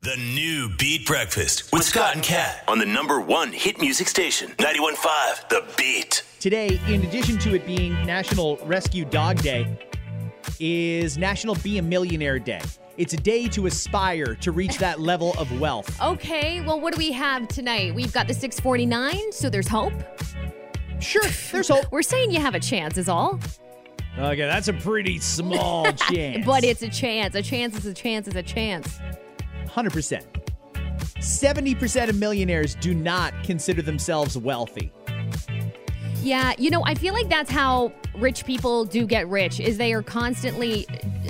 The new Beat Breakfast with Scott and Kat on the number one hit music station, 91.5 The Beat. Today, in addition to it being National Rescue Dog Day, is National Be a Millionaire Day. It's a day to aspire to reach that level of wealth. Okay, well, what do we have tonight? We've got the 649, so there's hope. Sure, there's hope. We're saying you have a chance, is all. Okay, that's a pretty small chance. But it's a chance. A chance is a chance is a chance. 100%. 70% of millionaires do not consider themselves wealthy. Yeah, you know, I feel like that's how rich people do get rich is they are constantly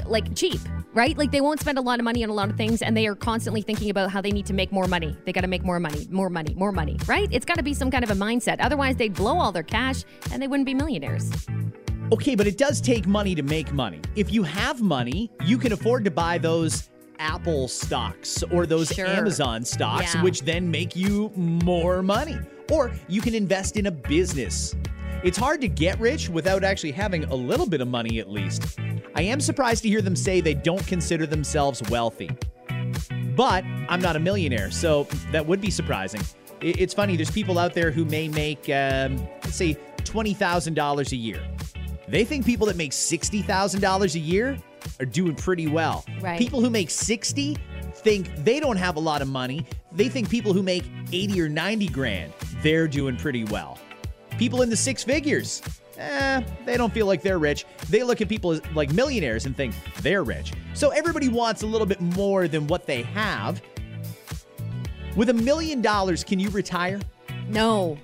like cheap, right? Like they won't spend a lot of money on a lot of things and they are constantly thinking about how they need to make more money. They got to make more money, more money, more money, right? It's got to be some kind of a mindset. Otherwise, they'd blow all their cash and they wouldn't be millionaires. Okay, but it does take money to make money. If you have money, you can afford to buy those Apple stocks or those Sure. Amazon stocks, Yeah. which then make you more money. Or you can invest in a business. It's hard to get rich without actually having a little bit of money at least. I am surprised to hear them say they don't consider themselves wealthy. But I'm not a millionaire, so that would be surprising. It's funny, there's people out there who may make, um, let's say, $20,000 a year. They think people that make $60,000 a year are doing pretty well. Right. People who make 60 think they don't have a lot of money. They think people who make 80 or 90 grand, they're doing pretty well. People in the six figures, eh, they don't feel like they're rich. They look at people as, like millionaires and think they're rich. So everybody wants a little bit more than what they have. With a million dollars, can you retire? No.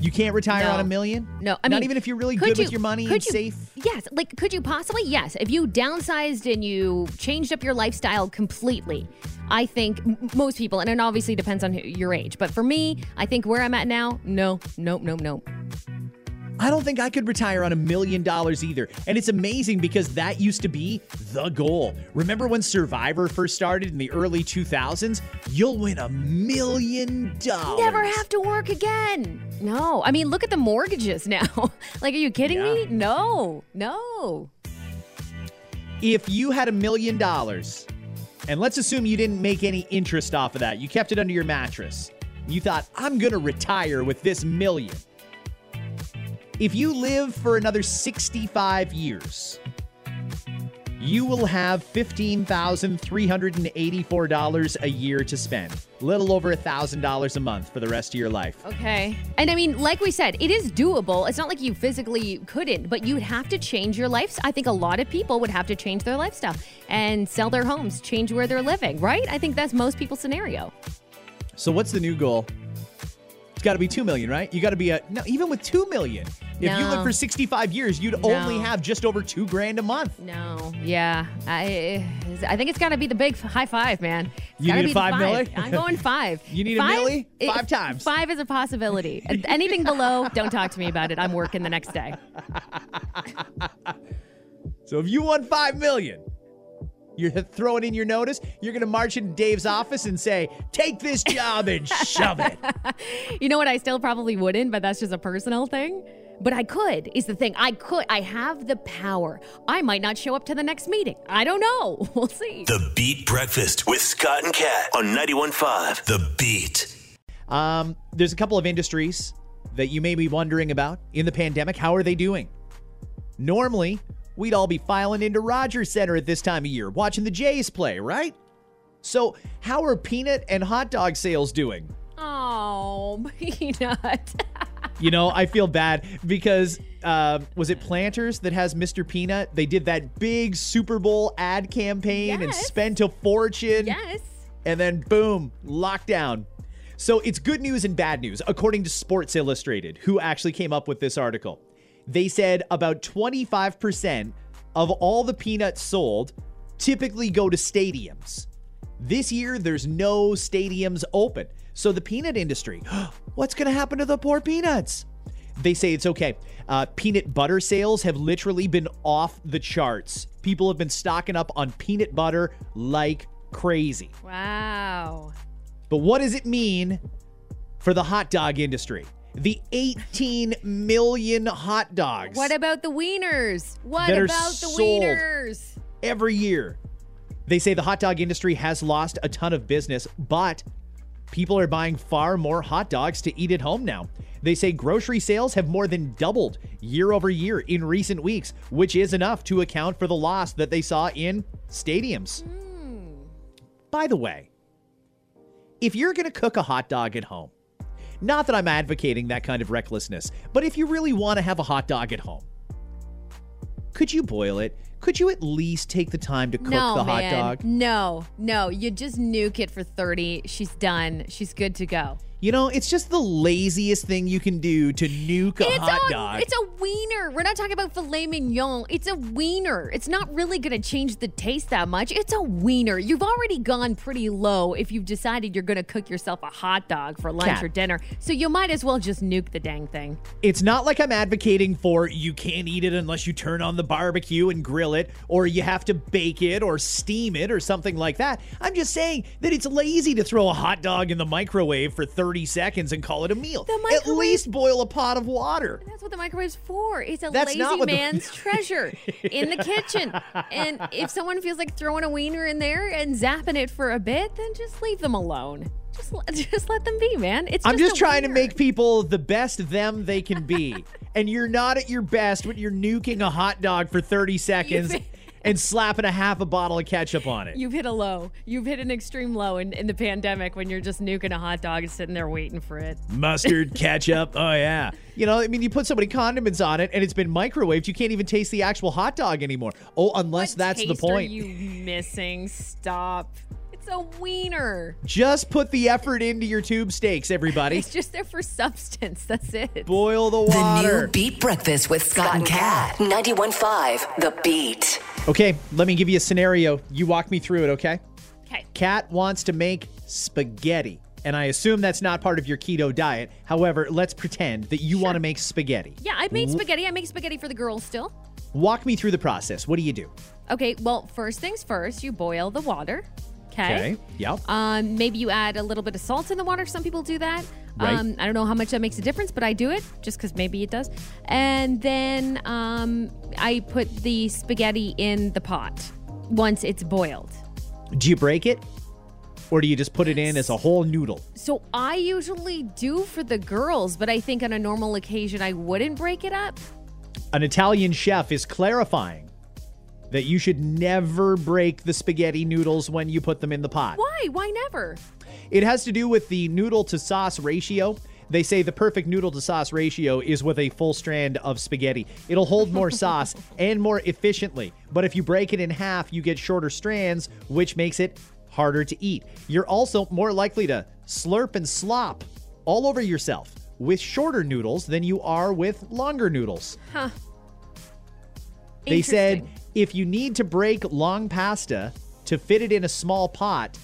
You can't retire No. on a million? No, I Not even if you're really good you- with your money and you- safe? Yes, like could you possibly? Yes, if you downsized and you changed up your lifestyle completely, I think m- most people, and it obviously depends on who- your age, but for me, I think where I'm at now, no, nope, nope, nope. I don't think I could retire on a million dollars either. And it's amazing because that used to be the goal. Remember when Survivor first started in the early 2000s? You'll win a million dollars. You never have to work again. No, I mean, look at the mortgages now. like, are you kidding me? No, no. If you had a million dollars, and let's assume you didn't make any interest off of that, you kept it under your mattress. You thought, I'm going to retire with this million. If you live for another 65 years, you will have $15,384 a year to spend. Little over $1,000 a month for the rest of your life. Okay. And I mean, like we said, it is doable. It's not like you physically couldn't, but you'd have to change your life. I think a lot of people would have to change their lifestyle and sell their homes, change where they're living, right? I think that's most people's scenario. So what's the new goal? It's got to be 2 million, right? You got to be a No, even with 2 million. If you No. live for 65 years, you'd only have just over 2 grand a month. No. Yeah. I I think it's got to be the big high five, man. It's You need be a the five milli? I'm going five. You need a five, it- Five times. Five is a possibility. Anything below, don't talk to me about it. I'm working the next day. So if you won 5 million, you're throwing in your notice, you're going to march into Dave's office and say, "Take this job and shove it." You know what? I still probably wouldn't, but that's just a personal thing. But I could, is the thing. I could. I have the power. I might not show up to the next meeting. I don't know. We'll see. The Beat Breakfast with Scott and Kat on 91.5 The Beat. Um, there's a couple of industries that you may be wondering about in the pandemic. How are they doing? Normally, we'd all be filing into Rogers Center at this time of year, watching the Jays play, right? So, how are peanut and hot dog sales doing? Oh, peanut. You know, I feel bad because uh, was it Planters that has Mr. Peanut? They did that big Super Bowl ad campaign and spent a fortune. yes. and then boom, lockdown. So it's good news and bad news, according to Sports Illustrated, who actually came up with this article. They said about 25% of all the peanuts sold typically go to stadiums. This year, there's no stadiums open. So the peanut industry, what's going to happen to the poor peanuts? They say it's okay. Uh, peanut butter sales have literally been off the charts. People have been stocking up on peanut butter like crazy. Wow. But what does it mean for the hot dog industry? The 18 million hot dogs What about the wieners? What about the wieners? every year. They say the hot dog industry has lost a ton of business, but people are buying far more hot dogs to eat at home now. They say grocery sales have more than doubled year over year in recent weeks, which is enough to account for the loss that they saw in stadiums. Hmm. By the way, if you're going to cook a hot dog at home, not that I'm advocating that kind of recklessness, but if you really want to have a hot dog at home, could you boil it? Could you at least take the time to cook no, the hot man. dog? No, no. You just nuke it for 30. She's done. She's good to go. You know, it's just the laziest thing you can do to nuke a it's hot a, dog. It's a wiener. We're not talking about filet mignon. It's a wiener. It's not really going to change the taste that much. It's a wiener. You've already gone pretty low if you've decided you're going to cook yourself a hot dog for lunch Kat. or dinner. So you might as well just nuke the dang thing. It's not like I'm advocating for you can't eat it unless you turn on the barbecue and grill it, or you have to bake it or steam it or something like that. I'm just saying that it's lazy to throw a hot dog in the microwave for 30 seconds and call it a meal. At least boil a pot of water. That's what the microwave's for. It's a That's lazy what the- man's treasure in the kitchen. And if someone feels like throwing a wiener in there and zapping it for a bit, then just leave them alone. Just, let- just let them be, man. It's I'm just, just a trying to make people the best them they can be. and you're not at your best when you're nuking a hot dog for 30 seconds and slapping a half a bottle of ketchup on it. You've hit a low. You've hit an extreme low in, in the pandemic when you're just nuking a hot dog and sitting there waiting for it. Mustard, ketchup. Oh, yeah. You know, I mean, you put so many condiments on it and it's been microwaved, you can't even taste the actual hot dog anymore. Oh, unless What that's the taste point. Are you missing? Stop. It's a wiener. Just put the effort into your tube steaks, everybody. It's just there for substance. That's it. Boil the water. The new Beat Breakfast with Scott and Kat. 91.5 The Beat. Okay, let me give you a scenario. You walk me through it, okay? Okay. Kat wants to make spaghetti. And I assume that's not part of your keto diet. However, let's pretend that you want to make spaghetti. Yeah, I made spaghetti. I make spaghetti for the girls still. Walk me through the process. What do you do? Okay, well, first things first, you boil the water. Okay. Yep. Um, maybe you add a little bit of salt in the water. Some people do that. Right. Um, I don't know how much that makes a difference, but I do it just because maybe it does. And then um, I put the spaghetti in the pot once it's boiled. Do you break it? Or do you just put it in as a whole noodle? So I usually do for the girls, but I think on a normal occasion I wouldn't break it up. An Italian chef is clarifying that you should never break the spaghetti noodles when you put them in the pot. Why? Why never? It has to do with the noodle to sauce ratio. They say the perfect noodle to sauce ratio is with a full strand of spaghetti. It'll hold more sauce and more efficiently. But if you break it in half, you get shorter strands, which makes it harder to eat. You're also more likely to slurp and slop all over yourself with shorter noodles than you are with longer noodles. Huh. They said. If you need to break long pasta to fit it in a small pot,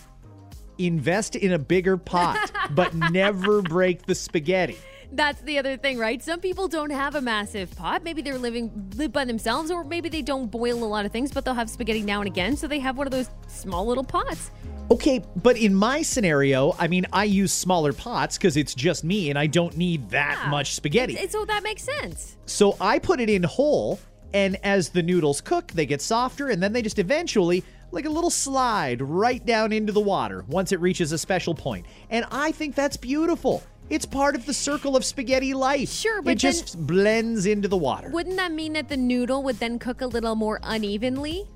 invest in a bigger pot, but never break the spaghetti. That's the other thing, right? Some people don't have a massive pot. Maybe they're living live by themselves, or maybe they don't boil a lot of things, but they'll have spaghetti now and again. So they have one of those small little pots. Okay, but in my scenario, I mean, I use smaller pots because it's just me and I don't need that Yeah. much spaghetti. So that makes sense. So I put it in whole, and as the noodles cook, they get softer, and then they just eventually, like a little slide, right down into the water once it reaches a special point. And I think that's beautiful. It's part of the circle of spaghetti life. Sure, but it just blends into the water. Wouldn't that mean that the noodle would then cook a little more unevenly?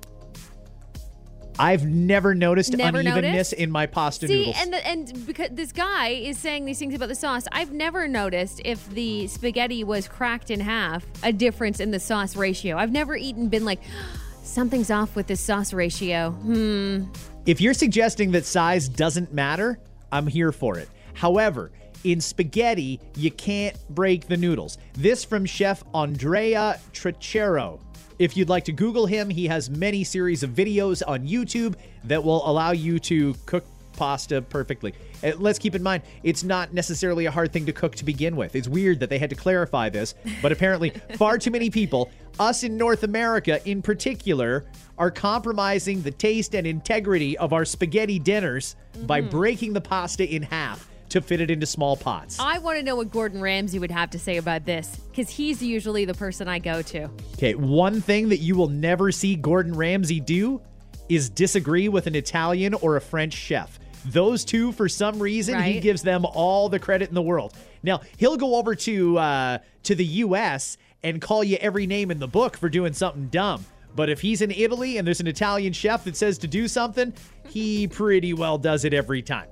I've never noticed Never unevenness noticed? in my pasta See, noodles. and the, and because this guy is saying these things about the sauce, I've never noticed if the spaghetti was cracked in half, a difference in the sauce ratio. I've never eaten been like something's off with this sauce ratio. Hmm. If you're suggesting that size doesn't matter, I'm here for it. However, in spaghetti, you can't break the noodles. This from chef Andrea Tricero. If you'd like to Google him, he has many series of videos on YouTube that will allow you to cook pasta perfectly. Uh, Let's keep in mind, it's not necessarily a hard thing to cook to begin with. It's weird that they had to clarify this, but apparently, far too many people, us in North America in particular, are compromising the taste and integrity of our spaghetti dinners by breaking the pasta in half to fit it into small pots. I want to know what Gordon Ramsay would have to say about this because he's usually the person I go to. Okay, one thing that you will never see Gordon Ramsay do is disagree with an Italian or a French chef. Those two, for some reason, he gives them all the credit in the world. Now he'll go over to uh, to the U.S. and call you every name in the book for doing something dumb. But if he's in Italy and there's an Italian chef that says to do something, he pretty well does it every time.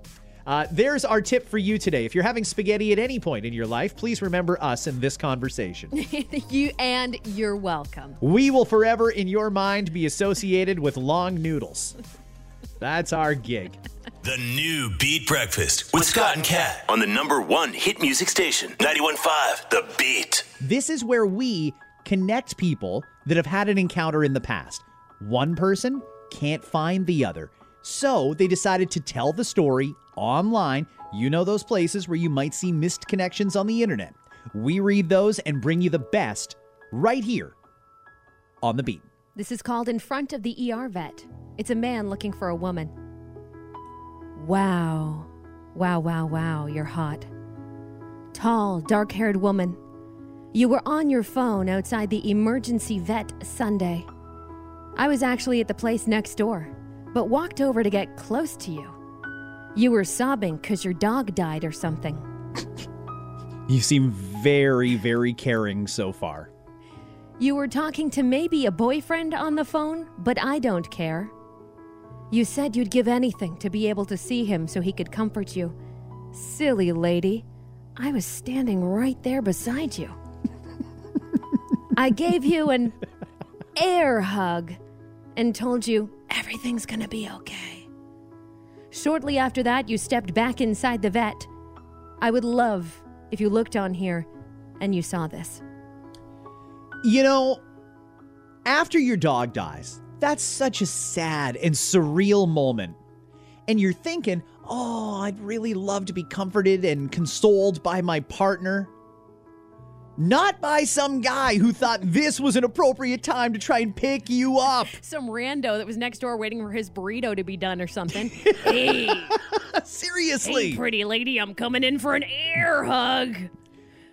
Uh, there's our tip for you today. If you're having spaghetti at any point in your life, please remember us in this conversation. you and you're welcome. We will forever, in your mind, be associated with long noodles. That's our gig. The new Beat Breakfast with Scott and Kat on the number one hit music station, 91.5 The Beat. This is where we connect people that have had an encounter in the past. One person can't find the other. So they decided to tell the story online. You know those places where you might see missed connections on the internet. We read those and bring you the best right here on the beat. This is called In Front of the ER Vet. It's a man looking for a woman. Wow. Wow, wow, wow, you're hot. Tall, dark haired woman. You were on your phone outside the emergency vet Sunday. I was actually at the place next door, but walked over to get close to you. You were sobbing because your dog died or something. You seem very, very caring so far. You were talking to maybe a boyfriend on the phone, but I don't care. You said you'd give anything to be able to see him so he could comfort you. Silly lady. I was standing right there beside you. I gave you an air hug and told you everything's gonna be okay. Shortly after that, you stepped back inside the vet. I would love if you looked on here and you saw this. You know, after your dog dies, that's such a sad and surreal moment. And you're thinking, oh, I'd really love to be comforted and consoled by my partner. Not by some guy who thought this was an appropriate time to try and pick you up. some rando that was next door waiting for his burrito to be done or something. hey, Seriously. hey, pretty lady, I'm coming in for an air hug.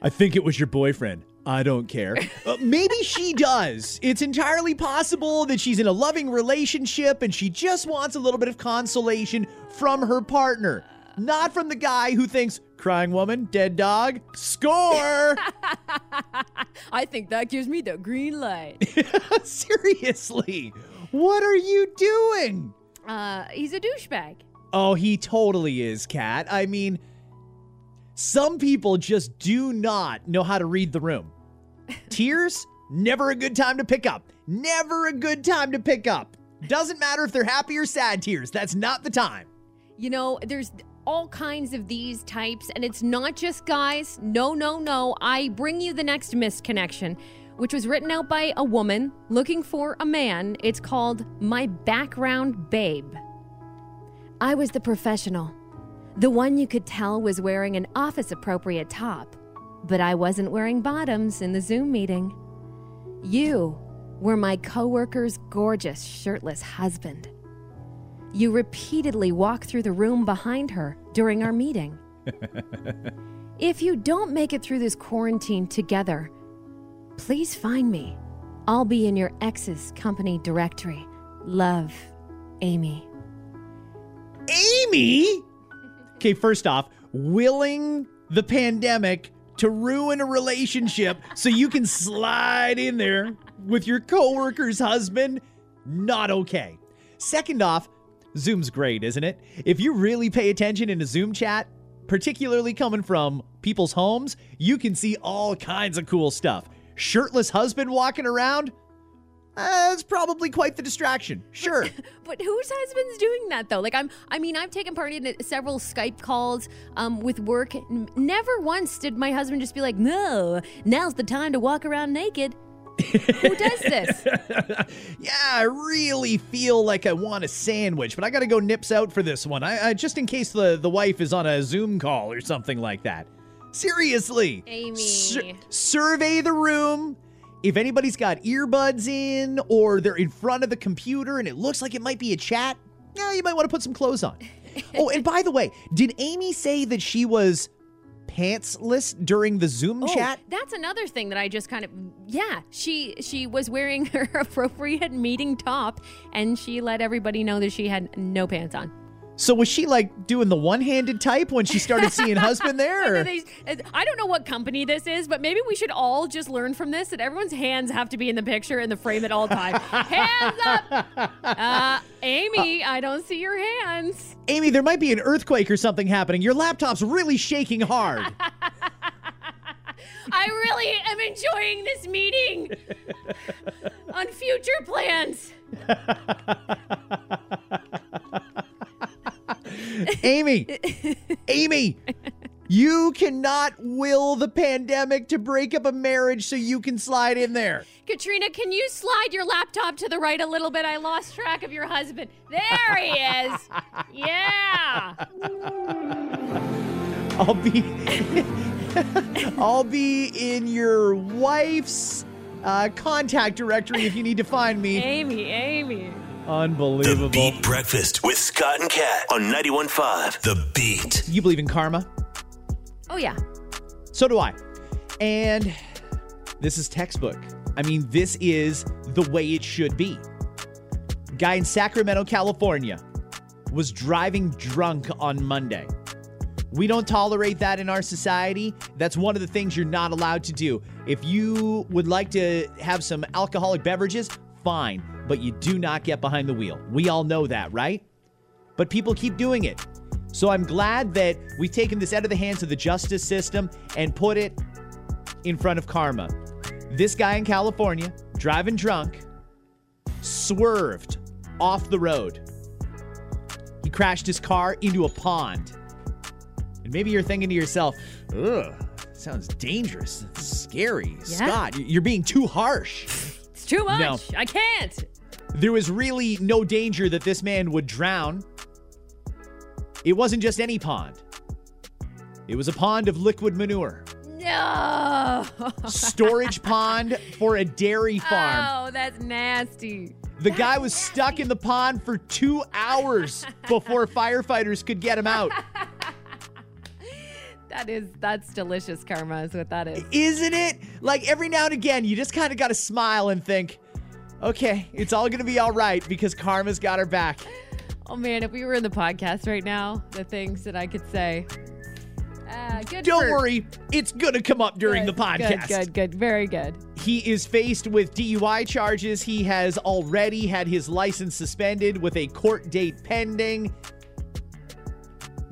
I think it was your boyfriend. I don't care. Uh, maybe she does. It's entirely possible that she's in a loving relationship and she just wants a little bit of consolation from her partner, not from the guy who thinks, crying woman, dead dog, score. I think that gives me the green light. Seriously, what are you doing? Uh, he's a douchebag. Oh, he totally is, Kat. I mean, some people just do not know how to read the room. Tears, never a good time to pick up. Never a good time to pick up. Doesn't matter if they're happy or sad tears. That's not the time. You know, there's all kinds of these types, and it's not just guys. No, no, no. I bring you the next misconnection, which was written out by a woman looking for a man. It's called My Background Babe. I was the professional, the one you could tell was wearing an office appropriate top, but I wasn't wearing bottoms in the Zoom meeting. You were my coworker's gorgeous shirtless husband. You repeatedly walk through the room behind her during our meeting. if you don't make it through this quarantine together, please find me. I'll be in your ex's company directory. Love, Amy. Amy? Okay, first off, willing the pandemic to ruin a relationship so you can slide in there with your coworker's husband, not okay. Second off, Zoom's great, isn't it? If you really pay attention in a Zoom chat, particularly coming from people's homes, you can see all kinds of cool stuff. Shirtless husband walking around? That's probably quite the distraction. Sure. But whose husband's doing that though? Like I'm I mean I've taken part in several Skype calls um, with work. Never once did my husband just be like, "No, now's the time to walk around naked." Who does this? Yeah, I really feel like I want a sandwich, but I got to go nips out for this one. I, I just in case the the wife is on a Zoom call or something like that. Seriously, Amy. Sur- survey the room. If anybody's got earbuds in or they're in front of the computer and it looks like it might be a chat, yeah, you might want to put some clothes on. oh, and by the way, did Amy say that she was pantsless during the Zoom Oh, chat? that's another thing that I just kind of yeah. She she was wearing her appropriate meeting top, and she let everybody know that she had no pants on. So was she like doing the one-handed type when she started seeing husband there? They- I don't know what company this is, but maybe we should all just learn from this that everyone's hands have to be in the picture in the frame at all times. hands up, uh, Amy. I don't see your hands. Amy, there might be an earthquake or something happening. Your laptop's really shaking hard. I really am enjoying this meeting on future plans. Amy, Amy, you cannot will the pandemic to break up a marriage so you can slide in there. Katrina, can you slide your laptop to the right a little bit? I lost track of your husband. There he is. Yeah. I'll be I'll be in your wife's uh, contact directory if you need to find me. Amy, Amy. The Unbelievable. Beat Breakfast with Scott and Kat on 91.5 The Beat. You believe in karma? Oh, yeah. So do I. And this is textbook. I mean, this is the way it should be. Guy in Sacramento, California was driving drunk on Monday. We don't tolerate that in our society. That's one of the things you're not allowed to do. If you would like to have some alcoholic beverages, fine, but you do not get behind the wheel. We all know that, right? But people keep doing it. So I'm glad that we've taken this out of the hands of the justice system and put it in front of karma. This guy in California, driving drunk, swerved off the road. He crashed his car into a pond. And maybe you're thinking to yourself, ugh, sounds dangerous. It's scary. Yeah. Scott, you're being too harsh. It's too much. No. I can't. There was really no danger that this man would drown. It wasn't just any pond, it was a pond of liquid manure. No. Storage pond for a dairy farm. Oh, that's nasty. The guy was stuck in the pond for two hours before firefighters could get him out. That is that's delicious karma is what that is. Isn't it? Like every now and again, you just kind of got to smile and think, okay, it's all going to be all right because karma's got her back. Oh man, if we were in the podcast right now, the things that I could say. Uh, good Don't for- worry, it's going to come up during the podcast. Good, good, good. Very good. He is faced with DUI charges. He has already had his license suspended with a court date pending.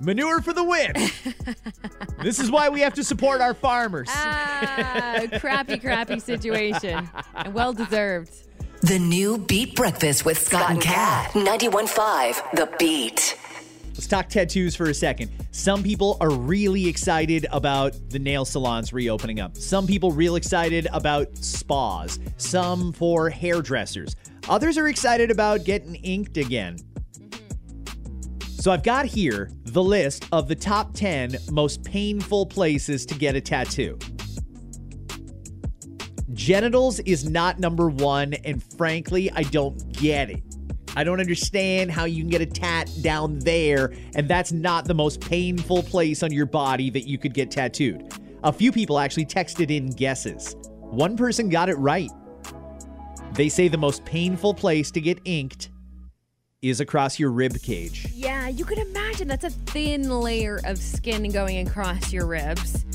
Manure for the win. this is why we have to support our farmers. Ah, crappy, crappy situation. And well deserved. The new Beat Breakfast with Scott and Kat. 91.5 The Beat. Let's talk tattoos for a second. Some people are really excited about the nail salons reopening up. Some people real excited about spas. Some for hairdressers. Others are excited about getting inked again. So I've got here the list of the top 10 most painful places to get a tattoo. Genitals is not number one, and frankly, I don't get it. I don't understand how you can get a tat down there, and that's not the most painful place on your body that you could get tattooed. A few people actually texted in guesses. One person got it right. They say the most painful place to get inked is across your rib cage. Yeah, you can imagine that's a thin layer of skin going across your ribs.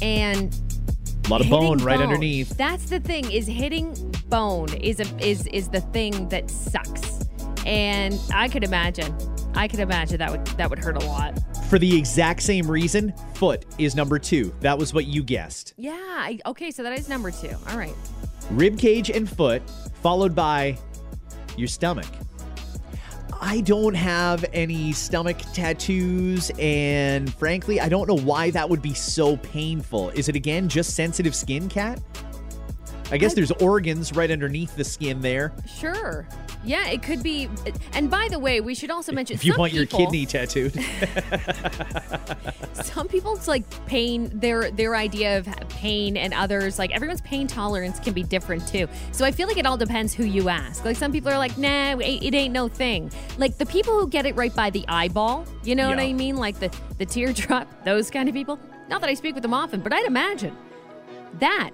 And lot of hitting bone right underneath. That's the thing is hitting bone is a is is the thing that sucks. And I could imagine. I could imagine that would that would hurt a lot. For the exact same reason, foot is number two. That was what you guessed. Yeah. I, okay, so that is number 2. All right. Rib cage and foot, followed by your stomach. I don't have any stomach tattoos, and frankly, I don't know why that would be so painful. Is it again just sensitive skin, Kat? I guess there's organs right underneath the skin there. Sure. Yeah, it could be. And by the way, we should also mention If you want your people- kidney tattooed. some people's like pain their their idea of pain and others like everyone's pain tolerance can be different too so i feel like it all depends who you ask like some people are like nah it, it ain't no thing like the people who get it right by the eyeball you know what i mean like the the teardrop those kind of people not that i speak with them often but i'd imagine that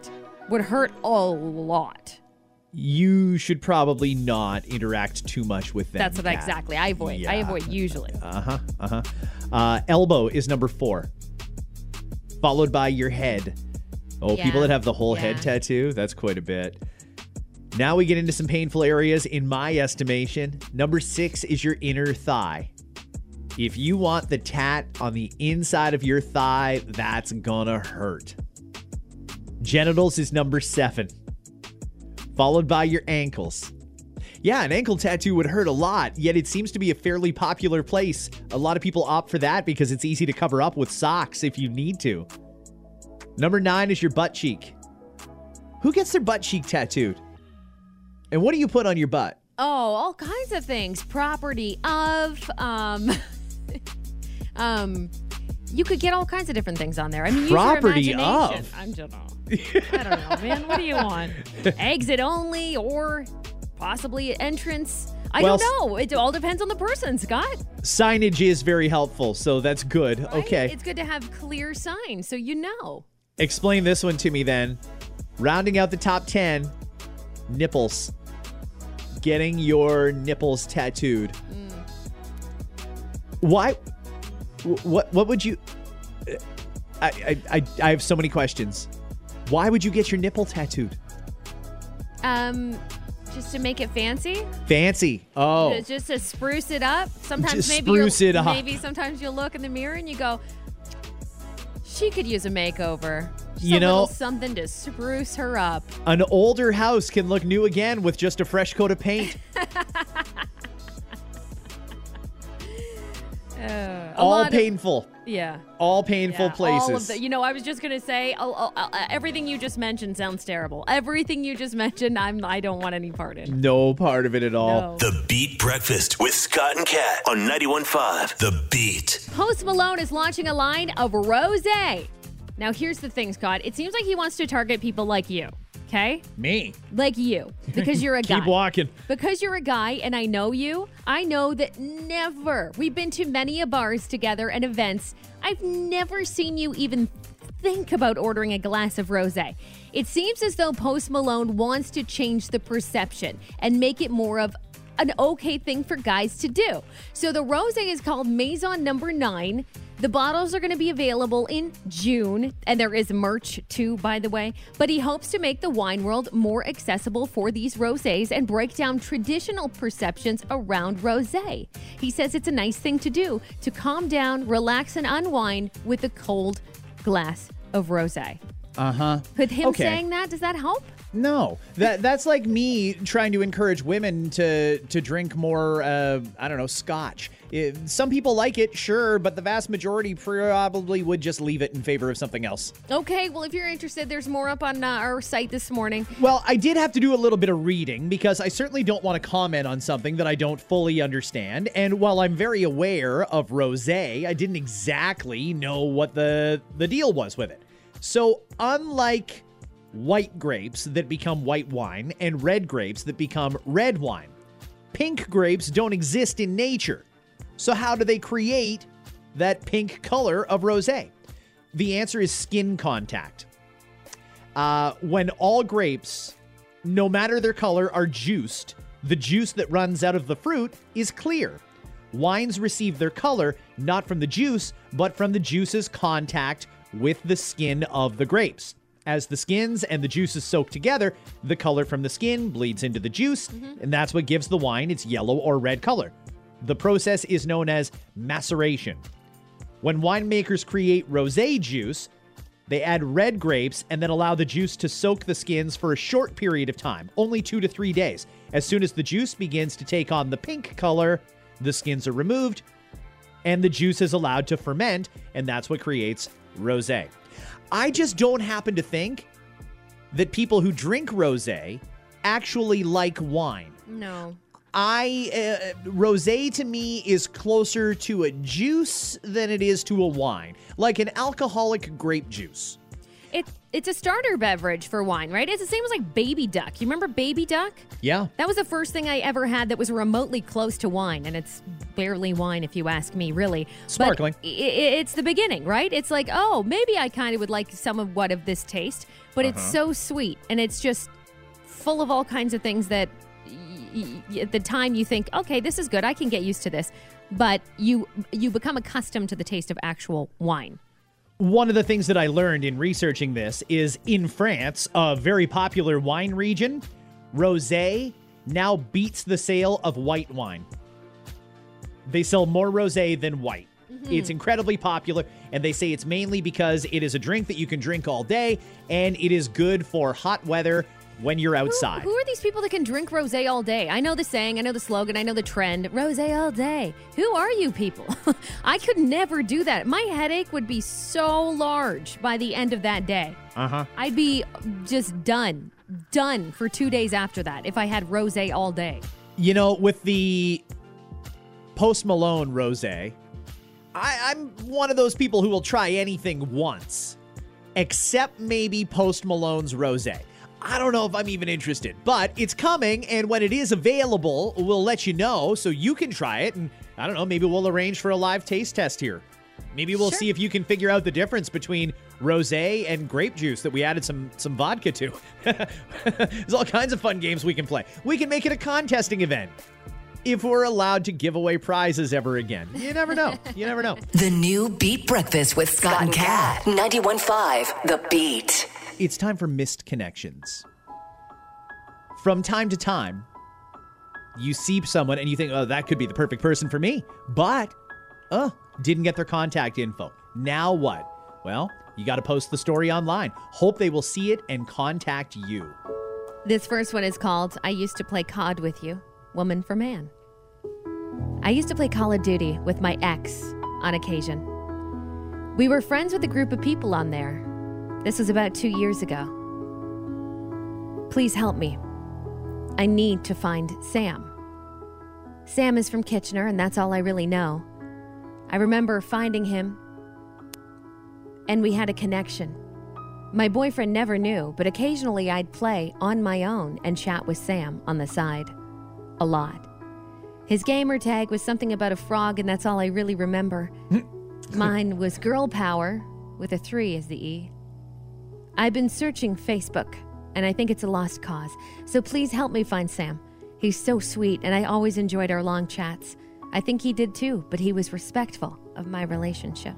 would hurt a lot you should probably not interact too much with them. that's what Kat. exactly i avoid i avoid usually Uh-huh. Uh-huh. Uh Elbow is number four. Followed by your head. Oh, people that have the whole head tattoo, that's quite a bit. Now we get into some painful areas in my estimation. Number six is your inner thigh. If you want the tat on the inside of your thigh, that's gonna hurt. Genitals is number seven, followed by your ankles. Yeah, an ankle tattoo would hurt a lot, yet it seems to be a fairly popular place. A lot of people opt for that because it's easy to cover up with socks if you need to. Number nine is your butt cheek. Who gets their butt cheek tattooed? And what do you put on your butt? Oh, all kinds of things. Property of um um you could get all kinds of different things on there. I mean, use Property your imagination. of. I'm just I don't know, man. What do you want? Exit only or possibly entrance? I Well, don't know. It all depends on the person, Scott. Signage is very helpful, so that's good. right? Okay. It's good to have clear signs so you know. Explain this one to me then. Rounding out the top 10, nipples. Getting your nipples tattooed. Mm. Why? Wh- What? What would you? I, I I I have so many questions. Why would you get your nipple tattooed? Um just to make it fancy, Fancy. Oh, Just- just to spruce it up. Sometimes Just maybe spruce it up. Maybe sometimes you'll look in the mirror and you go, "She could use a makeover." Just You a know- something to spruce her up. an older house can look new again with just a fresh coat of paint. Uh, All lot of- painful. yeah. all painful yeah, places. All of the, you know, I was just gonna say, oh, uh, uh, everything you just mentioned sounds terrible. Everything you just mentioned, I'm, I don't want any part in. no part of it at all. No. The Beat Breakfast with Scott and Kat on 91.5 The Beat. Post Malone is launching a line of rosé. Now, here's the thing, Scott. It seems like he wants to target people like you. Okay, Me. like you, because you're a guy. Keep walking. Because you're a guy and I know you, I know that never, we've been to many a bars together and events. I've never seen you even think about ordering a glass of rosé. It seems as though Post Malone wants to change the perception and make it more of an okay thing for guys to do. So the rosé is called Maison number 9. The bottles are going to be available in June, and there is merch too, by the way. But he hopes to make the wine world more accessible for these rosés and break down traditional perceptions around rosé. He says it's a nice thing to do to calm down, relax, and unwind with a cold glass of rosé. Uh huh. With him Okay. saying that, does that help? No, that that's like me trying to encourage women to to drink more. Uh, I don't know, scotch. It- some people like it, sure, but the vast majority probably would just leave it in favor of something else. Okay, well, if you're interested, there's more up on uh, our site this morning. Well, I did have to do a little bit of reading because I certainly don't want to comment on something that I don't fully understand. And while I'm very aware of rosé, I didn't exactly know what the the deal was with it. So, unlike white grapes that become white wine and red grapes that become red wine, pink grapes don't exist in nature. So, how do they create that pink color of rosé? The answer is skin contact. Uh, when all grapes, no matter their color, are juiced, the juice that runs out of the fruit is clear. Wines receive their color not from the juice, but from the juice's contact with the skin of the grapes. As the skins and the juices soak together, the color from the skin bleeds into the juice, and that's what gives the wine its yellow or red color. The process is known as maceration. When winemakers create rosé juice, they add red grapes and then allow the juice to soak the skins for a short period of time, only two to three days. As soon as the juice begins to take on the pink color, the skins are removed and the juice is allowed to ferment, and that's what creates rosé. I just don't happen to think that people who drink rosé actually like wine. No. I uh, rosé to me is closer to a juice than it is to a wine, like an alcoholic grape juice. It, it's a starter beverage for wine, right? It's the same as like baby duck. You remember baby duck? Yeah. That was the first thing I ever had that was remotely close to wine, and it's barely wine if you ask me, really. Sparkling. i- it's the beginning, right? It's like, oh, maybe I kind of would like some of what of this taste, but it's so sweet, and it's just full of all kinds of things that y- y- at the time you think, okay, this is good, I can get used to this, but you you become accustomed to the taste of actual wine. One of the things that I learned in researching this is in France, a very popular wine region, rosé now beats the sale of white wine. They sell more rosé than white. Mm-hmm. It's incredibly popular, and they say it's mainly because it is a drink that you can drink all day, and it is good for hot weather when you're Who, outside. who are these people that can drink rosé all day? I know the saying, I know the slogan, I know the trend. Rosé all day. Who are you people? I could never do that. My headache would be so large by the end of that day. Uh huh. I'd be just done, done for two days after that if I had rosé all day. You know, with the Post Malone rosé, I, I'm one of those people who will try anything once, except maybe Post Malone's rosé. I don't know if I'm even interested, but it's coming, and when it is available, we'll let you know so you can try it. And I don't know, maybe we'll arrange for a live taste test here. Maybe we'll Sure. see if you can figure out the difference between rosé and grape juice that we added some some vodka to. There's all kinds of fun games we can play. We can make it a contesting event if we're allowed to give away prizes ever again. You never know. You never know. The new Beat Breakfast with Scott and Kat. 91.5 The Beat. It's time for missed connections. From time to time, you see someone and you think, oh, that could be the perfect person for me. But, uh, didn't get their contact info. Now what? Well, you got to post the story online. Hope they will see it and contact you. This first one is called I Used to Play COD with You, Woman for Man. I used to play Call of Duty with my ex on occasion. We were friends with a group of people on there. This was about two years ago. Please help me. I need to find Sam. Sam is from Kitchener, and that's all I really know. I remember finding him, and we had a connection. My boyfriend never knew, but occasionally I'd play on my own and chat with Sam on the side. A lot. His gamer tag was something about a frog, and that's all I really remember. Mine was Girl Power, with a three as the E. I've been searching Facebook, and I think it's a lost cause, so please help me find Sam. He's so sweet, and I always enjoyed our long chats. I think he did too, but he was respectful of my relationship.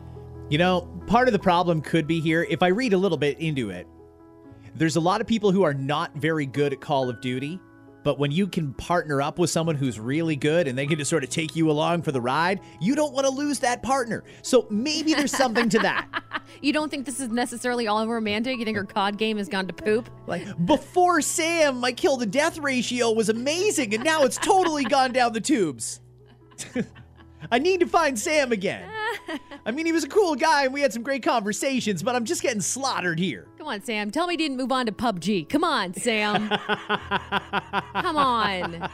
You know, part of the problem could be here, if I read a little bit into it, there's a lot of people who are not very good at Call of Duty, but when you can partner up with someone who's really good and they can just sort of take you along for the ride, you don't want to lose that partner. So maybe there's something to that. You don't think this is necessarily all romantic? You think her COD game has gone to poop? Like before Sam, my kill to death ratio was amazing, and now it's totally gone down the tubes. I need to find Sam again. I mean, he was a cool guy and we had some great conversations, but I'm just getting slaughtered here. Come on, Sam. Tell me you didn't move on to PUBG. Come on, Sam. Come on.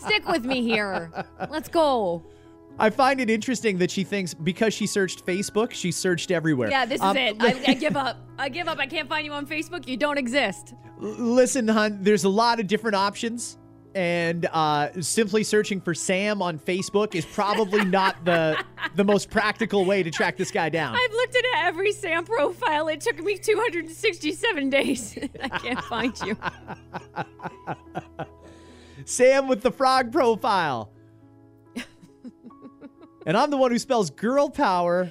Stick with me here. Let's go. I find it interesting that she thinks because she searched Facebook, she searched everywhere. Yeah, this Um, is it. I, I give up. I give up. I can't find you on Facebook. You don't exist. Listen, hun, there's a lot of different options, and uh, simply searching for Sam on Facebook is probably not the the most practical way to track this guy down. I've looked at every Sam profile. It took me 267 days. I can't find you. Sam with the frog profile. and I'm the one who spells girl power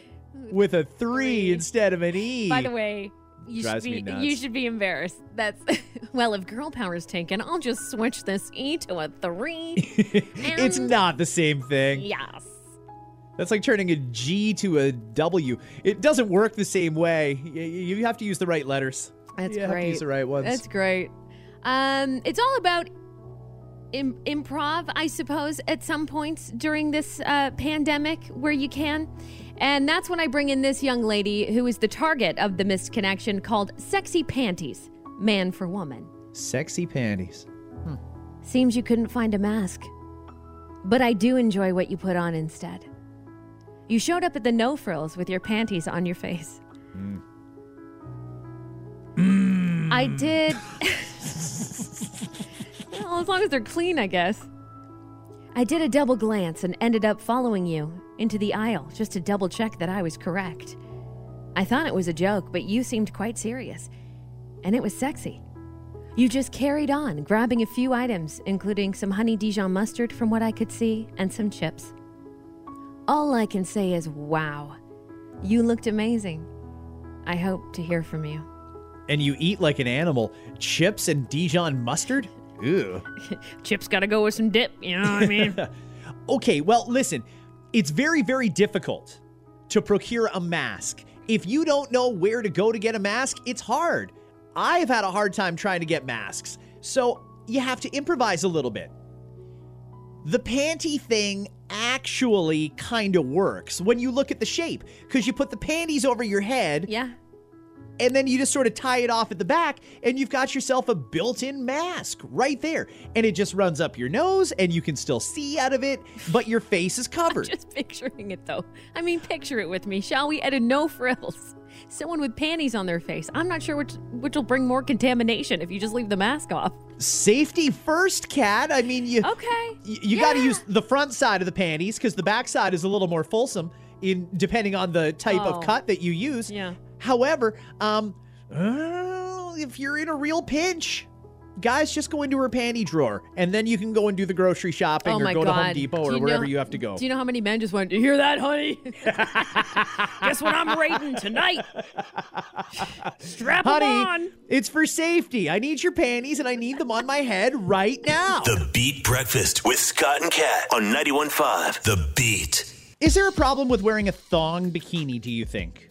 with a three, Three. instead of an E. By the way, you should Drives me be nuts. you should be embarrassed. That's well, if girl power is taken, I'll just switch this E to a three. it's not the same thing. Yes. That's like turning a G to a W. It doesn't work the same way. You have to use the right letters. That's you great. use the right ones. That's great. Um, it's all about Im- improv, I suppose, at some points during this uh, pandemic where you can. And that's when I bring in this young lady who is the target of the missed connection called Sexy Panties. man for woman. Sexy panties. Hmm. Seems you couldn't find a mask. But I do enjoy what you put on instead. You showed up at the no frills with your panties on your face. I did. well, as long as they're clean, I guess. I did a double glance and ended up following you into the aisle just to double check that I was correct. I thought it was a joke, but you seemed quite serious. And it was sexy. You just carried on, grabbing a few items, including some honey Dijon mustard from what I could see, and some chips. All I can say is wow. You looked amazing. I hope to hear from you. And you eat like an animal. Chips and Dijon mustard? Ew. Chips gotta go with some dip, you know what I mean? Okay, well, listen, it's very, very difficult to procure a mask. If you don't know where to go to get a mask, it's hard. I've had a hard time trying to get masks, so you have to improvise a little bit. The panty thing actually kind of works when you look at the shape, because you put the panties over your head yeah. And then you just sort of tie it off at the back and you've got yourself a built-in mask right there and it just runs up your nose and you can still see out of it but your face is covered Just picturing it though. I mean, picture it with me, shall we? At a no frills. Someone with panties on their face. I'm not sure which which will bring more contamination if you just leave the mask off. safety first Kat i mean you Okay. you, you got to use the front side of the panties because the back side is a little more fulsome in depending on the type Oh. of cut that you use Yeah. However um if you're in a real pinch guys just go into her panty drawer and then you can go and do the grocery shopping Oh or go god. to home depot Do or you wherever know- you have to go Do you know how many men just went, you hear that, honey? Guess what I'm raiding tonight? Strap 'em Honey, on. it's for safety. I need your panties and I need them on my head right now. The Beat Breakfast with Scott and Kat on 91.5 The Beat. Is there a problem with wearing a thong bikini, do you think?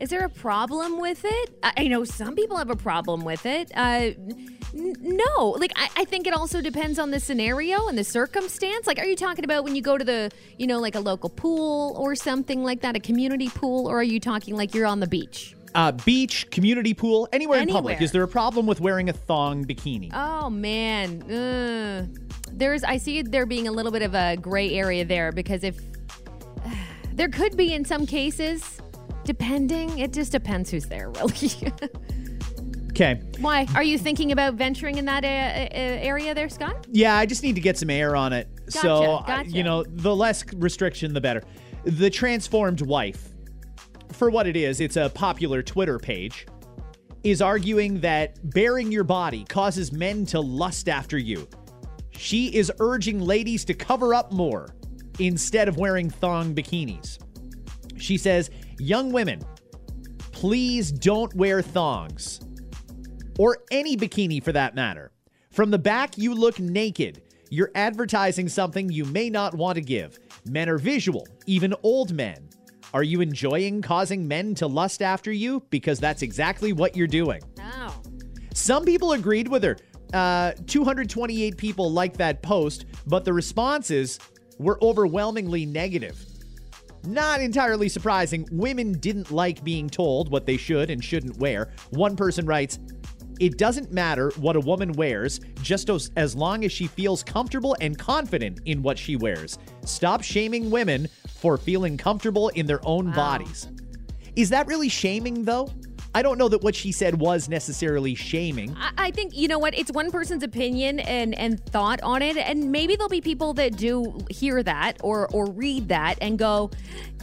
Is there a problem with it? I, I know some people have a problem with it. Uh, n- no, like I, I think it also depends on the scenario and the circumstance. Like, are you talking about when you go to the, you know, like a local pool or something like that, a community pool, or are you talking like you're on the beach? Uh, beach, community pool, anywhere, in public. Is there a problem with wearing a thong bikini? Oh man, uh, there's I see there being a little bit of a gray area there because if there could be in some cases, depending, it just depends who's there, really. Okay. Why are you thinking about venturing in that uh, uh, area there, Scott? Yeah, I just need to get some air on it. so, Gotcha, uh, gotcha. you know, the less restriction, the better. The Transformed Wife, for what it is, it's a popular Twitter page, is arguing that bearing your body causes men to lust after you. She is urging ladies to cover up more instead of wearing thong bikinis. She says, Young women, please don't wear thongs or any bikini for that matter. From the back, you look naked. You're advertising something you may not want to give. Men are visual, even old men. Are you enjoying causing men to lust after you? Because that's exactly what you're doing. Some people agreed with her. Uh, 228 people liked that post, but the responses were overwhelmingly negative. Not entirely surprising, women didn't like being told what they should and shouldn't wear. One person writes, It doesn't matter what a woman wears, just as, long as she feels comfortable and confident in what she wears. Stop shaming women for feeling comfortable in their own bodies. Is that really shaming, though? I don't know that what she said was necessarily shaming. I, I think you know what it's one person's opinion and and thought on it, and maybe there'll be people that do hear that or or read that and go,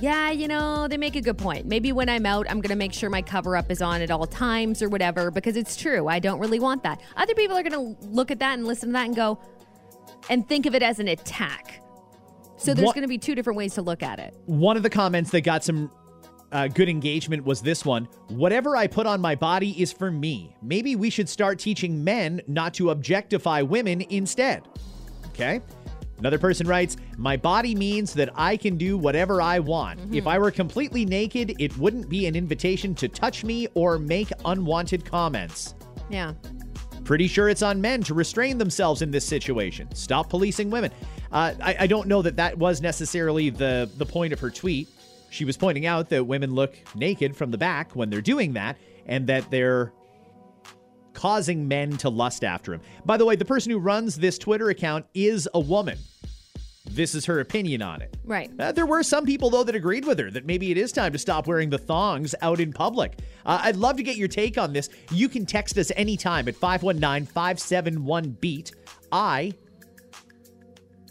yeah, you know, they make a good point. Maybe when I'm out, I'm gonna make sure my cover up is on at all times or whatever because it's true. I don't really want that. Other people are gonna look at that and listen to that and go, and think of it as an attack. So there's What- gonna be two different ways to look at it. One of the comments that got some uh, good engagement was this one Whatever I put on my body is for me. Maybe we should start teaching men not to objectify women instead. Okay? Another person writes, My body means that I can do whatever I want. If I were completely naked, it wouldn't be an invitation to touch me or make unwanted comments. Yeah. Pretty sure it's on men to restrain themselves in this situation. Stop policing women. Uh, I, I don't know that that was necessarily the the point of her tweet. She was pointing out that women look naked from the back when they're doing that, and that they're causing men to lust after him. By the way, the person who runs this Twitter account is a woman. This is her opinion on it. Right. Uh, there were some people, though, that agreed with her that maybe it is time to stop wearing the thongs out in public. Uh, I'd love to get your take on this. You can text us anytime at 519 571 BEAT. I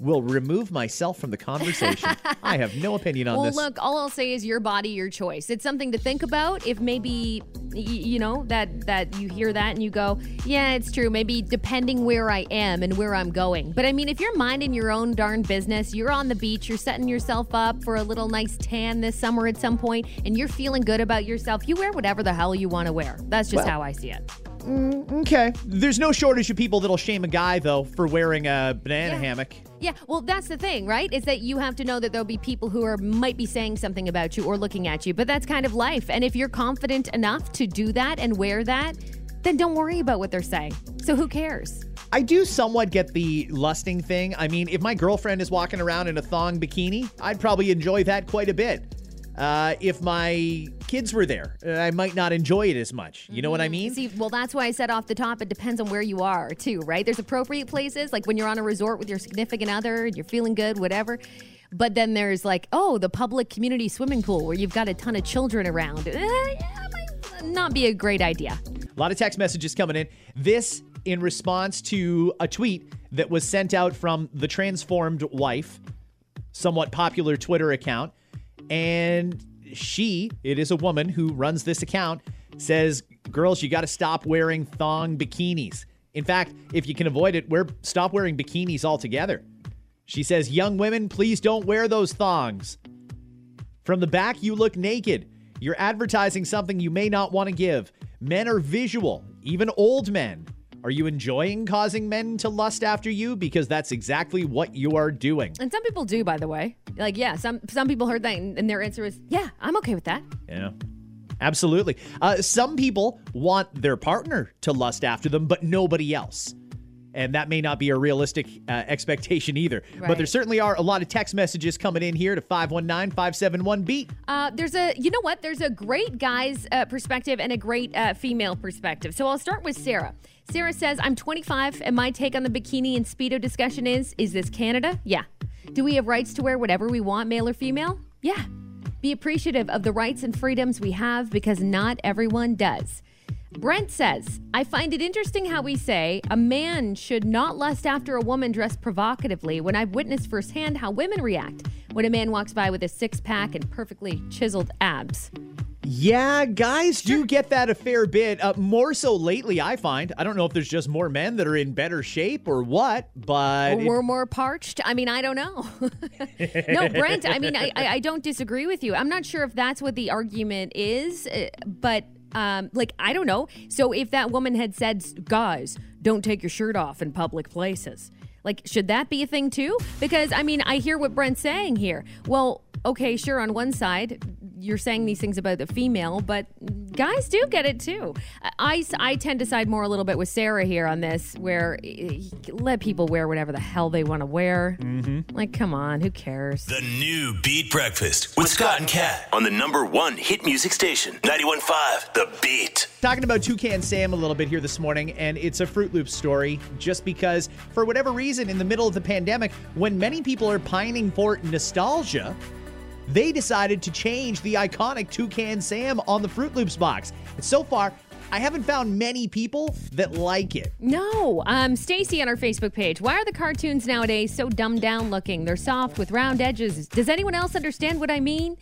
will remove myself from the conversation. I have no opinion on Well, this. Well, look, all I'll say is your body, your choice. It's something to think about. If maybe you know that that you hear that and you go, yeah, it's true. Maybe depending where I am and where I'm going. But I mean, if you're minding your own darn business, you're on the beach, you're setting yourself up for a little nice tan this summer at some point, and you're feeling good about yourself, you wear whatever the hell you want to wear. That's just how I see it. Mm, okay. There's no shortage of people that'll shame a guy, though, for wearing a banana Yeah. hammock. Yeah, well, that's the thing, right? Is that you have to know that there'll be people who are might be saying something about you or looking at you, but that's kind of life. And if you're confident enough to do that and wear that, then don't worry about what they're saying. So who cares? I do somewhat get the lusting thing. I mean, if my girlfriend is walking around in a thong bikini, I'd probably enjoy that quite a bit. Uh, if my kids were there, uh, I might not enjoy it as much. You know what I mean? See, well, that's why I said off the top, it depends on where you are, too, right? There's appropriate places, like when you're on a resort with your significant other and you're feeling good, whatever. But then there's like, oh, the public community swimming pool where you've got a ton of children around. Eh, yeah, might not be a great idea. A lot of text messages coming in. This in response to a tweet that was sent out from the transformed wife, somewhat popular Twitter account. And she, it is a woman who runs this account, says, Girls, you got to stop wearing thong bikinis. In fact, if you can avoid it, wear, stop wearing bikinis altogether. She says, Young women, please don't wear those thongs. From the back, you look naked. You're advertising something you may not want to give. Men are visual, even old men. Are you enjoying causing men to lust after you? Because that's exactly what you are doing. And some people do, by the way. Like, yeah, some some people heard that, and, their answer was, "Yeah, I'm okay with that." Yeah. Absolutely. Uh, some people want their partner to lust after them, but nobody else. And that may not be a realistic uh, expectation either. But there certainly are a lot of text messages coming in here to 519 571 beat. Uh, there's a, you know what? There's a great guy's uh, perspective and a great uh, female perspective. So I'll start with Sarah. Sarah says, I'm 25, and my take on the bikini and Speedo discussion is Is this Canada? Yeah. Do we have rights to wear whatever we want, male or female? Yeah. Be appreciative of the rights and freedoms we have because not everyone does. Brent says, I find it interesting how we say a man should not lust after a woman dressed provocatively when I've witnessed firsthand how women react when a man walks by with a six pack and perfectly chiseled abs. Yeah, guys do get that a fair bit. Uh, more so lately, I find. I don't know if there's just more men that are in better shape or what, but. Or we're more parched? I mean, I don't know. no, Brent, I mean, I, I, I don't disagree with you. I'm not sure if that's what the argument is, uh, but. Um, like I don't know. So if that woman had said, "Guys, don't take your shirt off in public places," like should that be a thing too? Because I mean, I hear what Brent's saying here. Well, okay, sure. On one side, you're saying these things about the female, but guys do get it too. I, I tend to side more a little bit with Sarah here on this, where eh, let people wear whatever the hell they want to wear. Mm-hmm. Like, come on, who cares? The new Beat Breakfast with Scott and Kat on the number one hit music station, 91.5 The Beat. Talking about Toucan Sam a little bit here this morning, and it's a Froot Loop story just because, for whatever reason, in the middle of the pandemic, when many people are pining for nostalgia, they decided to change the iconic Toucan Sam on the Froot Loops box. And so far, I haven't found many people that like it. No, um, Stacy on our Facebook page. Why are the cartoons nowadays so dumbed down looking? They're soft with round edges. Does anyone else understand what I mean?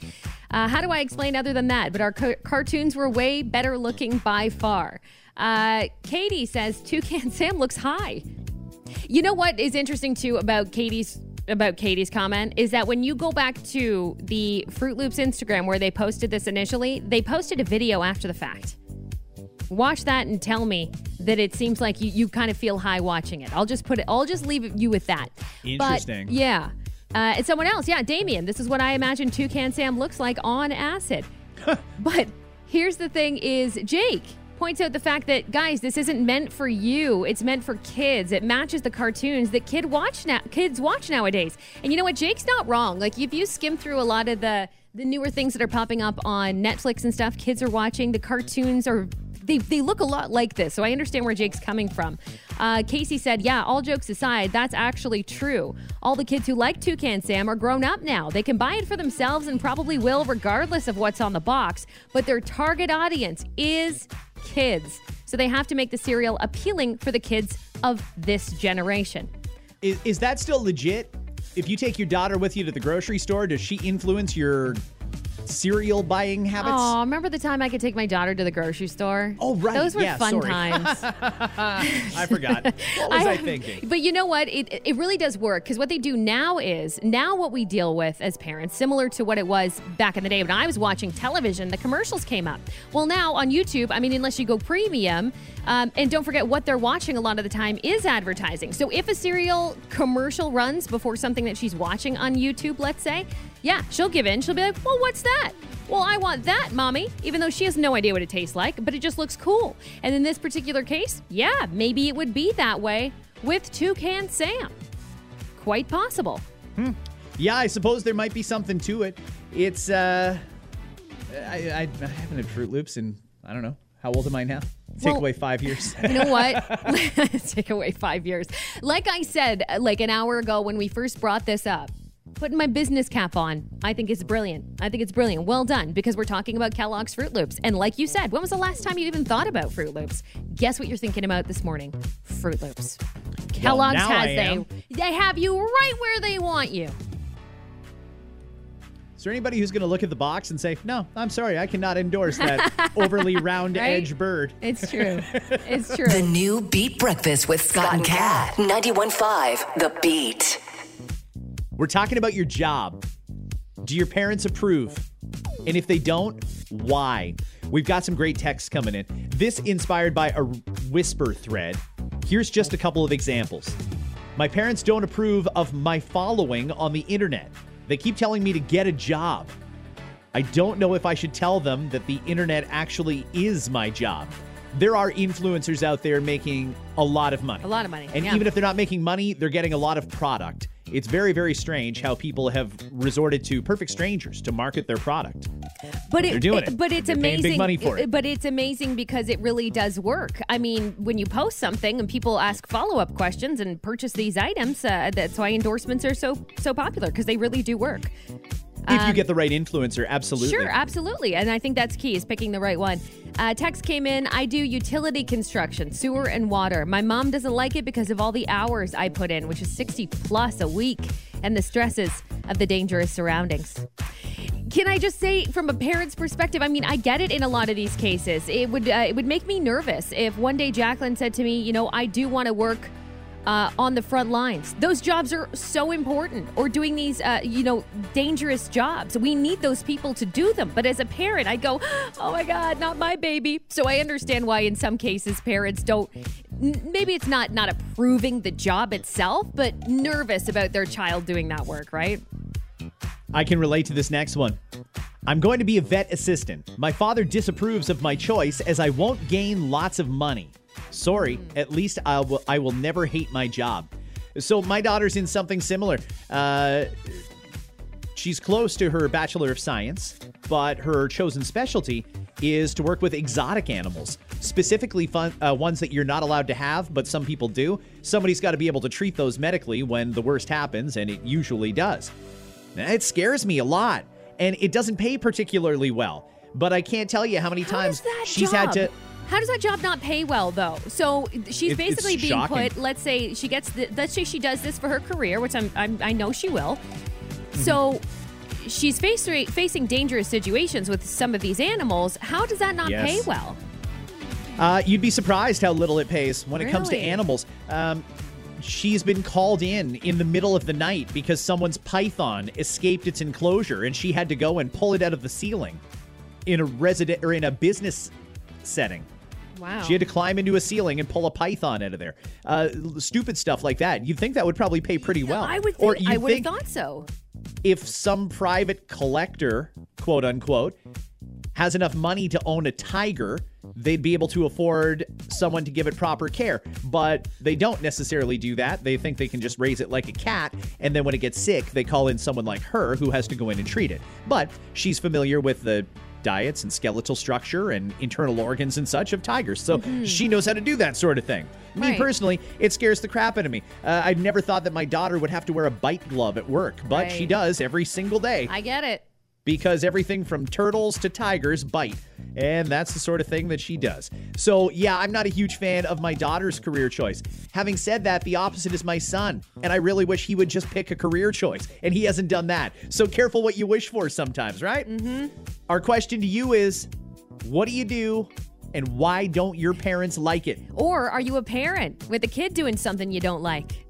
Uh, how do I explain other than that? But our ca- cartoons were way better looking by far. Uh, Katie says Toucan Sam looks high. You know what is interesting too about Katie's about Katie's comment is that when you go back to the Froot Loops Instagram where they posted this initially, they posted a video after the fact. Watch that and tell me that it seems like you, you kind of feel high watching it. I'll just put it. I'll just leave you with that. Interesting. But, yeah. Uh, and someone else, yeah, Damien. This is what I imagine Toucan Sam looks like on acid. but here's the thing: is Jake points out the fact that guys, this isn't meant for you. It's meant for kids. It matches the cartoons that kid watch now. Kids watch nowadays. And you know what? Jake's not wrong. Like if you skim through a lot of the the newer things that are popping up on Netflix and stuff, kids are watching. The cartoons are they, they look a lot like this. So I understand where Jake's coming from. Uh, Casey said, Yeah, all jokes aside, that's actually true. All the kids who like Toucan Sam are grown up now. They can buy it for themselves and probably will, regardless of what's on the box. But their target audience is kids. So they have to make the cereal appealing for the kids of this generation. Is, is that still legit? If you take your daughter with you to the grocery store, does she influence your cereal buying habits? Oh, remember the time I could take my daughter to the grocery store? Oh, right. Those were Yeah, fun sorry. times. I forgot. What was I, thinking? But you know what? It, it really does work because what they do now is now what we deal with as parents, similar to what it was back in the day when I was watching television, the commercials came up. Well, now on YouTube, I mean, unless you go premium, um, and don't forget what they're watching a lot of the time is advertising. So if a cereal commercial runs before something that she's watching on YouTube, let's say, yeah, she'll give in. She'll be like, well, what's that? Well, I want that, mommy, even though she has no idea what it tastes like, but it just looks cool. And in this particular case, yeah, maybe it would be that way with Toucan Sam. Quite possible. Yeah, I suppose there might be something to it. It's uh, I, I, I haven't had Froot Loops in I don't know how old am I now? Take Well- away five years. You know what? Take away five years. Like I said, like an hour ago when we first brought this up, putting my business cap on, I think it's brilliant. I think it's brilliant. Well done, because we're talking about Kellogg's Froot Loops. And like you said, when was the last time you even thought about Froot Loops? Guess what you're thinking about this morning? Froot Loops. Kellogg's now has I they am. they have you right where they want you. Is there anybody who's going to look at the box and say, "No, I'm sorry, I cannot endorse that overly round Right? edge bird"? It's true. it's true. The new Beat Breakfast with Scott and Kat. 91.5 The Beat. We're talking about your job. Do your parents approve? And if they don't, why? We've got some great texts coming in. This inspired by a whisper thread. Here's just a couple of examples. My parents don't approve of my following on the internet. They keep telling me to get a job. I don't know if I should tell them that the internet actually is my job. There are influencers out there making a lot of money. A lot of money, And yeah. even if they're not making money, they're getting a lot of product. It's very, very strange how people have resorted to perfect strangers to market their product. But They're doing it. But it's They're amazing. big money for it. But it's amazing because it really does work. I mean, when you post something and people ask follow up questions and purchase these items, uh, that's why endorsements are so so popular because they really do work. If you get the right influencer, absolutely. Um, Sure, absolutely. And I think that's key is picking the right one. Uh, text came in. I do utility construction, sewer and water. My mom doesn't like it because of all the hours I put in, which is 60 plus a week, and the stresses of the dangerous surroundings. Can I just say, from a parent's perspective, I mean, I get it in a lot of these cases. It would uh, it would make me nervous if one day Jacqueline said to me, you know, I do want to work uh, on the front lines. Those jobs are so important. Or doing these, uh, you know, dangerous jobs. We need those people to do them. But as a parent, I go, oh my God, not my baby. So I understand why in some cases parents don't. Maybe it's not not approving the job itself, but nervous about their child doing that work, right? I can relate to this next one. I'm going to be a vet assistant. My father disapproves of my choice as I won't gain lots of money. Sorry, at least I will, I will never hate my job. So my daughter's in something similar. Uh, she's close to her Bachelor of Science, but her chosen specialty is to work with exotic animals, specifically fun, uh, ones that you're not allowed to have, but some people do. Somebody's got to be able to treat those medically when the worst happens, and it usually does. It scares me a lot, and it doesn't pay particularly well. But I can't tell you how many How times she's job, had to. How does that job not pay well though? So she's It- basically being shocking. put. Let's say she gets. The, let's say she does this for her career, which I'm, I'm I know she will. Mm-hmm. So she's facing facing dangerous situations with some of these animals. How does that not Yes. pay well? Uh, you'd be surprised how little it pays when it comes to animals. Um, she's been called in in the middle of the night because someone's python escaped its enclosure, and she had to go and pull it out of the ceiling in a resident or in a business setting. Wow. She had to climb into a ceiling and pull a python out of there. Uh, stupid stuff like that. You'd think that would probably pay pretty well. I would or think, you I would have thought so. if some private collector, quote unquote, has enough money to own a tiger, they'd be able to afford someone to give it proper care. But they don't necessarily do that. They think they can just raise it like a cat, and then when it gets sick, they call in someone like her who has to go in and treat it. But she's familiar with the diets and skeletal structure and internal organs and such of tigers. So she knows how to do that sort of thing. Me Right. personally, it scares the crap out of me. Uh, I never thought that my daughter would have to wear a bite glove at work, but she does every single day I get it. because everything from turtles to tigers bite. And that's the sort of thing that she does. So, yeah, I'm not a huge fan of my daughter's career choice. Having said that, the opposite is my son. And I really wish he would just pick a career choice. And he hasn't done that. So, careful what you wish for sometimes, right? Mm-hmm. Our question to you is what do you do? And why don't your parents like it? Or are you a parent with a kid doing something you don't like?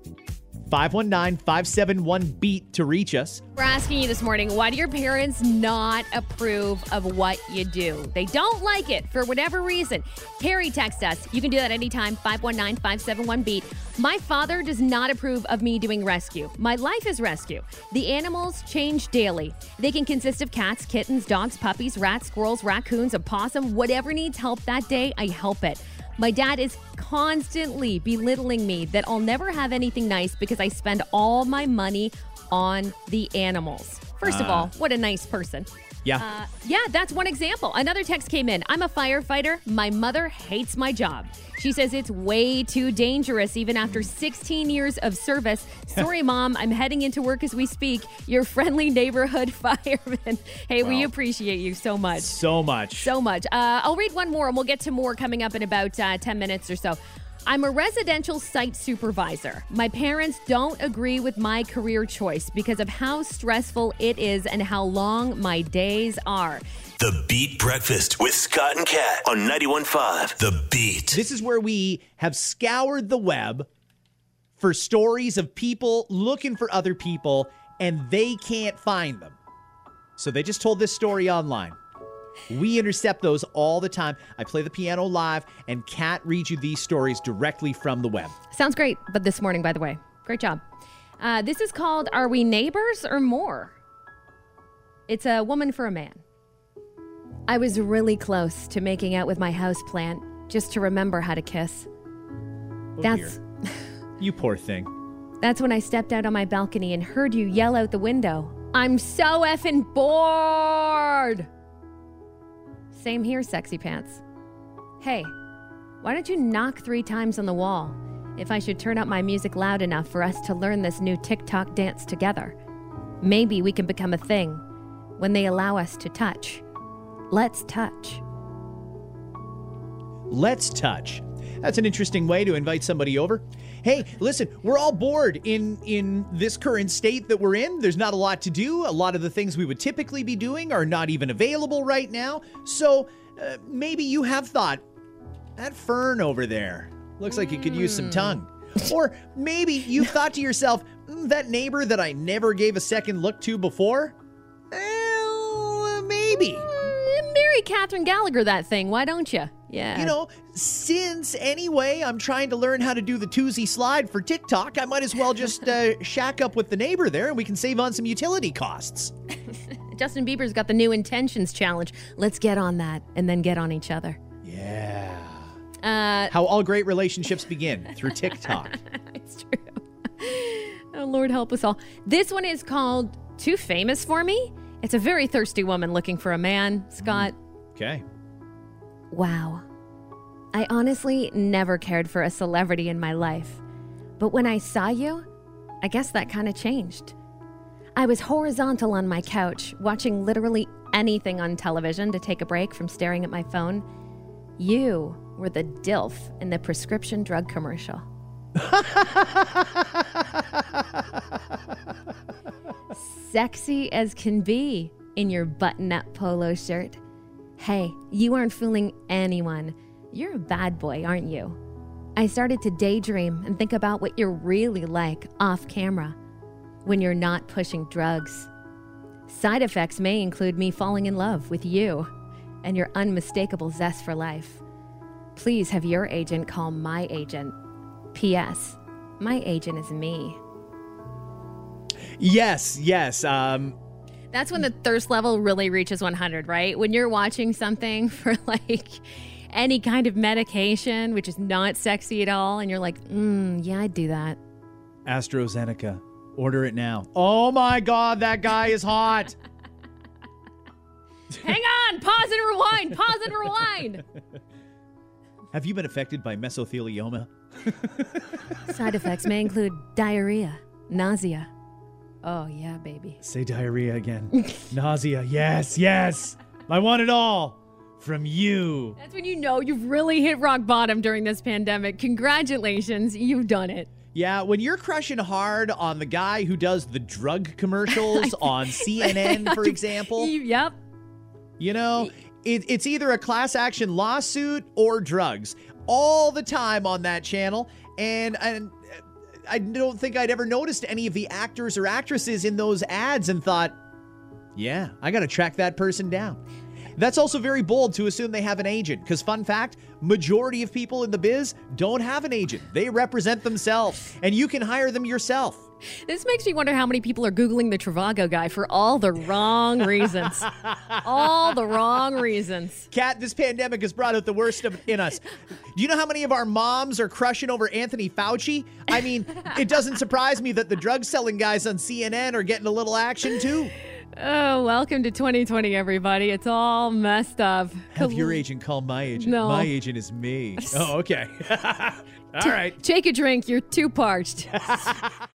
519 571 BEAT to reach us. We're asking you this morning, why do your parents not approve of what you do? They don't like it for whatever reason. Carrie, text us. You can do that anytime, 519 571 beat. My father does not approve of me doing rescue. My life is rescue. The animals change daily. They can consist of cats, kittens, dogs, puppies, rats, squirrels, raccoons, a possum, whatever needs help that day, I help it. My dad is constantly belittling me that I'll never have anything nice because I spend all my money on the animals. First of ah. all, what a nice person. Yeah. Uh, yeah, that's one example. Another text came in. I'm a firefighter. My mother hates my job. She says it's way too dangerous even after 16 years of service. Sorry, mom. I'm heading into work as we speak. Your friendly neighborhood fireman. Hey, we appreciate you so much. so much. So much. Uh, I'll read one more and we'll get to more coming up in about uh, 10 minutes or so. I'm a residential site supervisor. My parents don't agree with my career choice because of how stressful it is and how long my days are. The Beat Breakfast with Scott and Kat on 91.5 The Beat. This is where we have scoured the web for stories of people looking for other people and they can't find them. So they just told this story online. We intercept those all the time. I play the piano live, and Kat reads you these stories directly from the web. Sounds great, but this morning, by the way, great job. Uh, this is called Are We Neighbors or More? It's a woman for a man. I was really close to making out with my houseplant just to remember how to kiss. Oh, That's you poor thing. That's when I stepped out on my balcony and heard you yell out the window. I'm so effing bored. Same here, sexy pants. Hey, why don't you knock three times on the wall if I should turn up my music loud enough for us to learn this new TikTok dance together? Maybe we can become a thing when they allow us to touch. Let's touch. Let's touch. That's an interesting way to invite somebody over. Hey, listen, we're all bored in in this current state that we're in. There's not a lot to do. A lot of the things we would typically be doing are not even available right now. So, uh, maybe you have thought that fern over there looks like it could use some tongue. or maybe you thought to yourself, "Mm, that neighbor that I never gave a second look to before? Well, maybe. Mm, Marry Catherine Gallagher that thing, why don't you? Yeah. You know, since anyway I'm trying to learn how to do the Toosie Slide for TikTok, I might as well just uh, shack up with the neighbor there and we can save on some utility costs. Justin Bieber's got the new intentions challenge. Let's get on that and then get on each other. Yeah. Uh, How all great relationships begin through TikTok. it's true. oh, Lord help us all. This one is called Too Famous for Me. It's a very thirsty woman looking for a man, Scott. Okay. Wow. I honestly never cared for a celebrity in my life. But when I saw you, I guess that kind of changed. I was horizontal on my couch, watching literally anything on television to take a break from staring at my phone. You were the DILF in the prescription drug commercial. Sexy as can be in your button up polo shirt. Hey, you aren't fooling anyone. You're a bad boy, aren't you? I started to daydream and think about what you're really like off camera when you're not pushing drugs. Side effects may include me falling in love with you and your unmistakable zest for life. Please have your agent call my agent. P.S. My agent is me. Yes, yes. Um, That's when the thirst level really reaches 100, right? When you're watching something for like any kind of medication, which is not sexy at all, and you're like, mm, yeah, I'd do that. AstraZeneca. Order it now. Oh my God, that guy is hot. Hang on, pause and rewind, pause and rewind. Have you been affected by mesothelioma? Side effects may include diarrhea, nausea. Oh, yeah, baby. Say diarrhea again. Nausea. Yes, yes. I want it all from you. That's when you know you've really hit rock bottom during this pandemic. Congratulations, you've done it. Yeah, when you're crushing hard on the guy who does the drug commercials on CNN, for example, You- Yep. you know, it, it's either a class action lawsuit or drugs all the time on that channel. And, and I don't think I'd ever noticed any of the actors or actresses in those ads and thought, yeah, I got to track that person down. That's also very bold to assume they have an agent because, fun fact, majority of people in the biz don't have an agent. They represent themselves, and you can hire them yourself. This makes me wonder how many people are Googling the Trivago guy for all the wrong reasons. all the wrong reasons. Kat, this pandemic has brought out the worst of, in us. Do you know how many of our moms are crushing over Anthony Fauci? I mean, it doesn't surprise me that the drug selling guys on CNN are getting a little action too. Oh, welcome to 2020, everybody. It's all messed up. Have your agent call my agent. No. My agent is me. Oh, okay. All right. Take a drink. You're too parched.